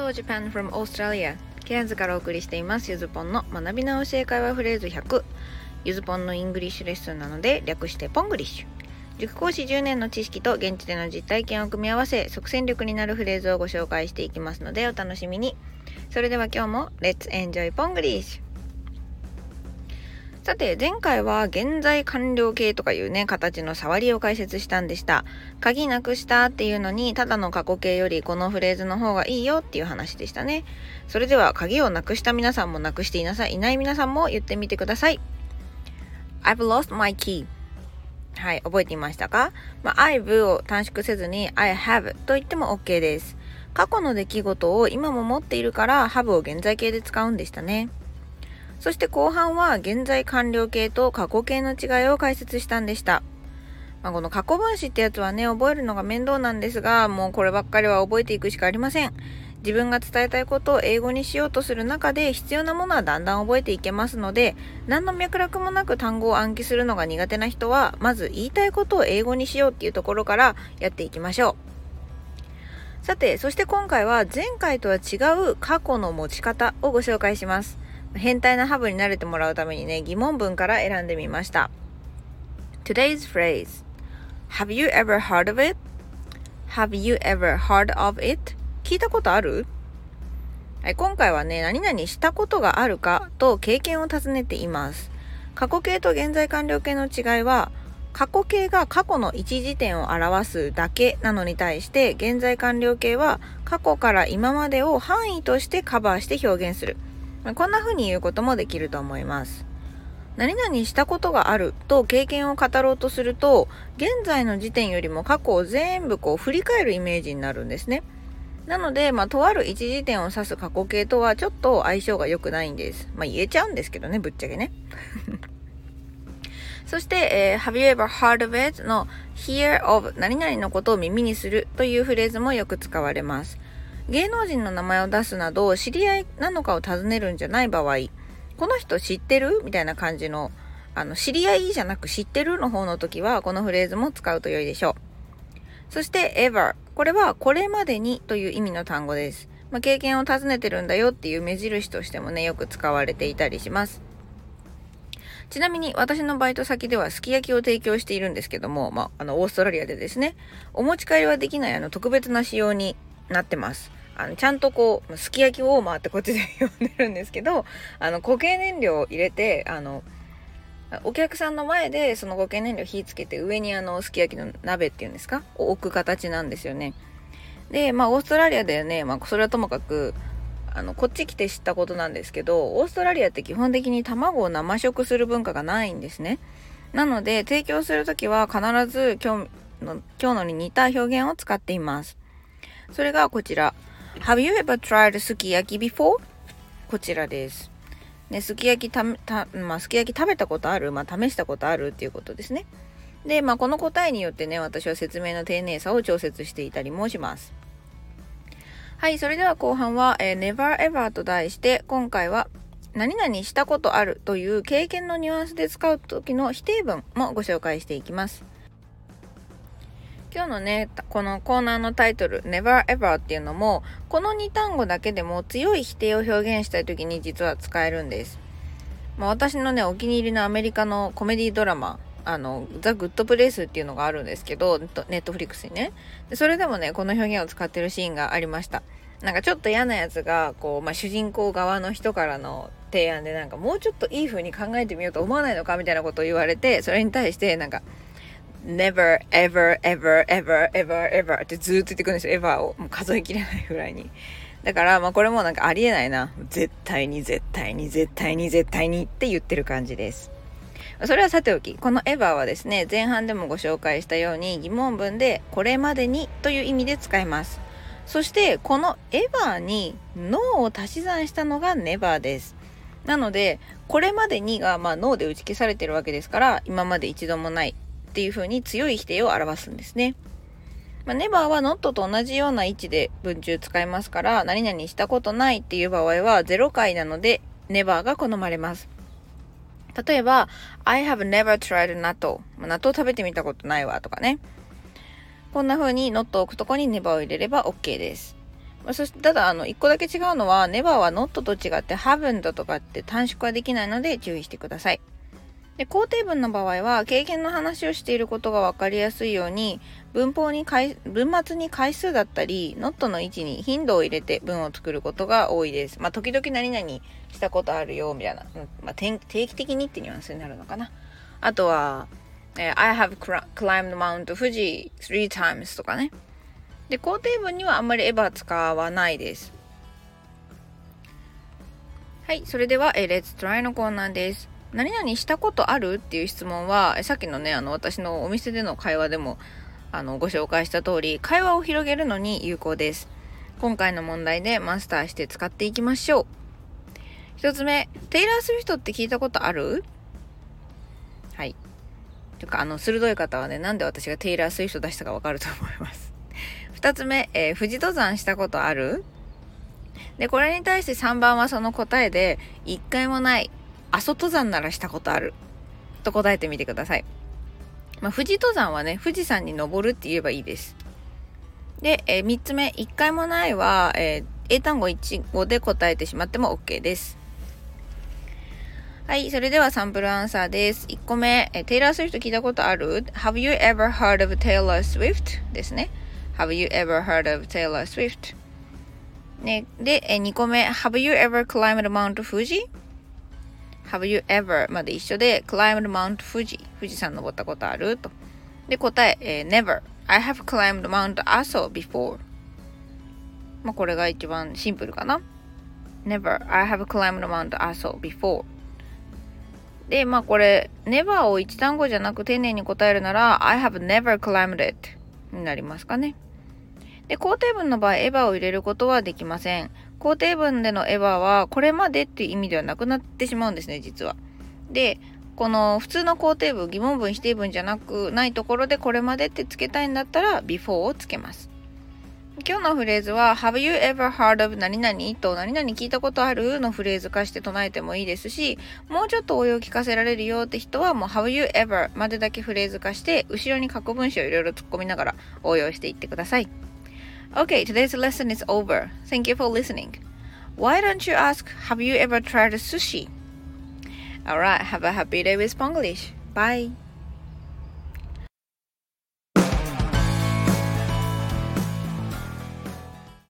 Hello Japan from Australia. ケアンズからお送りしています。ゆずぽんの学び直し英会話フレーズ100ゆずぽんのイングリッシュレッスンなので略してポングリッシュ。塾講師10年の知識と現地での実体験を組み合わせ即戦力になるフレーズをご紹介していきますのでお楽しみに。それでは今日も Let's enjoy ポングリッシュさて、前回は現在完了形とかいうね、形の触りを解説したんでした。鍵なくしたっていうのに、ただの過去形よりこのフレーズの方がいいよっていう話でしたね。それでは、鍵をなくした皆さんもなくしていなさい、いない皆さんも言ってみてください。I've lost my key. はい、覚えていましたか、まあ、I've を短縮せずに I have と言っても OK です。過去の出来事を今も持っているから have を現在形で使うんでしたね。そして後半は現在完了形と過去形の違いを解説したんでした。まあ、この過去分詞ってやつはね、覚えるのが面倒なんですが、もうこればっかりは覚えていくしかありません。自分が伝えたいことを英語にしようとする中で必要なものはだんだん覚えていけますので、何の脈絡もなく単語を暗記するのが苦手な人は、まず言いたいことを英語にしようっていうところからやっていきましょう。さて、そして今回は前回とは違う過去の持ち方をご紹介します。変態なハブに慣れてもらうためにね、疑問文から選んでみました。Today's phrase Have you ever heard of it? Have you ever heard of it? 聞いたことある？はい、今回はね、何々したことがあるかと経験を尋ねています。過去形と現在完了形の違いは、過去形が過去の一時点を表すだけなのに対して、現在完了形は過去から今までを範囲としてカバーして表現する。こんな風に言うこともできると思います。何々したことがあると経験を語ろうとすると、現在の時点よりも過去を全部こう振り返るイメージになるんですね。なので、まあ、とある一時点を指す過去形とはちょっと相性が良くないんです。まあ、言えちゃうんですけどね、ぶっちゃけね。そして、えー、Have you ever heard of it? の hear of 何々のことを耳にするというフレーズもよく使われます。芸能人の名前を出すなど知り合いなのかを尋ねるんじゃない場合この人知ってる？みたいな感じのあの知り合いじゃなく知ってるの方の時はこのフレーズも使うと良いでしょう。そして ever これはこれまでにという意味の単語です、まあ、経験を尋ねてるんだよっていう目印としてもねよく使われていたりします。ちなみに私のバイト先ではすき焼きを提供しているんですけども、まあ、あのオーストラリアでですねお持ち帰りはできないあの特別な仕様になってます。あの、ちゃんとこう、すき焼きウォーマーってこっちで呼んでるんですけど、あの、固形燃料を入れて、あの、お客さんの前でその固形燃料火つけて上にあのすき焼きの鍋っていうんですか？を置く形なんですよね。で、まあオーストラリアでね、まあそれはともかく、あの、こっち来て知ったことなんですけど、オーストラリアって基本的に卵を生食する文化がないんですね。なので、提供するときは必ず今日の、今日のに似た表現を使っています。それがこちら。Have you ever tried すき焼き before? こちらです。ね、すき焼きた、た、まあ、すき焼き食べたことある？まあ、試したことあるっていうことですね。で、まあ、この答えによってね、私は説明の丁寧さを調節していたりもします。はい、それでは後半は、えー、never ever と題して、今回は、何々したことある？という経験のニュアンスで使う時の否定文もご紹介していきます。今日のね、このコーナーのタイトル、Never Ever っていうのも、この2単語だけでも強い否定を表現したい時に実は使えるんです。まあ、私のね、お気に入りのアメリカのコメディドラマ、あの、ザ・グッドプレイスっていうのがあるんですけど、ネットフリックスにね。それでもね、この表現を使ってるシーンがありました。なんかちょっと嫌なやつが、こう、まあ、主人公側の人からの提案で、なんかもうちょっといい風に考えてみようと思わないのかみたいなことを言われて、それに対して、なんか、never, ever, ever, ever, ever, ever ってずっと言ってくるんですよ。ever を。もう数えきれないぐらいに。だから、まあこれもなんかありえないな。絶対に、絶対に、絶対に、絶対にって言ってる感じです。それはさておき、この ever はですね、前半でもご紹介したように疑問文でこれまでにという意味で使います。そして、この ever に no を足し算したのが never です。なので、これまでにが、まあ、脳で打ち消されてるわけですから、今まで一度もないっていう風に強い否定を表すんですね。まあ、ネバーは not と同じような位置で文中使いますから、何々したことないっていう場合は0回なので、ネバーが好まれます。例えば、I have never tried 納豆。納豆食べてみたことないわとかね。こんな風に not を置くとこにネバーを入れれば OK です。まあ、そしてただあの1個だけ違うのは never は not と違って haven't とかって短縮はできないので注意してください。で肯定文の場合は経験の話をしていることが分かりやすいように文法に文末に回数だったり not の位置に頻度を入れて文を作ることが多いです。まあ時々何々したことあるよみたいな、まあ、定期的にってニュアンスになるのかな。あとは、え、I have climbed Mount Fuji three times とかね。で、肯定文にはあんまり ever 使わないです。はい、それでは、え、Let's Try のコーナーです。何々したことある？っていう質問は、さっきのね、あの、私のお店での会話でも、あの、ご紹介した通り、会話を広げるのに有効です。今回の問題でマスターして使っていきましょう。一つ目、テイラー・スウィフトって聞いたことある？はい。というか、あの、鋭い方はね、なんで私がテイラー・スウィフト出したかわかると思います。2つ目、えー、富士登山したことある？で、これに対して3番はその答えで、1回もない、阿蘇登山ならしたことある。と答えてみてください。まあ、富士登山はね、富士山に登るって言えばいいです。で、えー、3つ目、1回もないは、えー、英単語1語で答えてしまっても OK です。はい、それではサンプルアンサーです。1個目、えー、テイラー・スウィフト聞いたことある ?Have you ever heard of Taylor Swift? ですね。Have you ever heard of Taylor Swift? ね、で、え2個目 Have you ever climbed Mount Fuji? Have you ever まで一緒で climbed Mount Fuji 富士山登ったことあると。で、答え、えー、Never I have climbed Mount Aso before まあこれが一番シンプルかな。Never I have climbed Mount Aso before で、まあこれ Never を一単語じゃなく丁寧に答えるなら I have never climbed it になりますかね。で、肯定文の場合、エヴァを入れることはできません。肯定文でのエヴァは、これまでっていう意味ではなくなってしまうんですね、実は。で、この普通の肯定文、疑問文、否定文じゃなくないところでこれまでってつけたいんだったら before をつけます。今日のフレーズは Have you ever heard of 何々と何々聞いたことある？のフレーズ化して唱えてもいいですし、もうちょっと応用聞かせられるよって人はもう Have you ever までだけフレーズ化して後ろに過去文章をいろいろ突っ込みながら応用していってください。Okay, today's lesson is over. Thank you for listening. Why don't you ask, Have you ever tried sushi? Alright, have a happy day with Spanglish. Bye.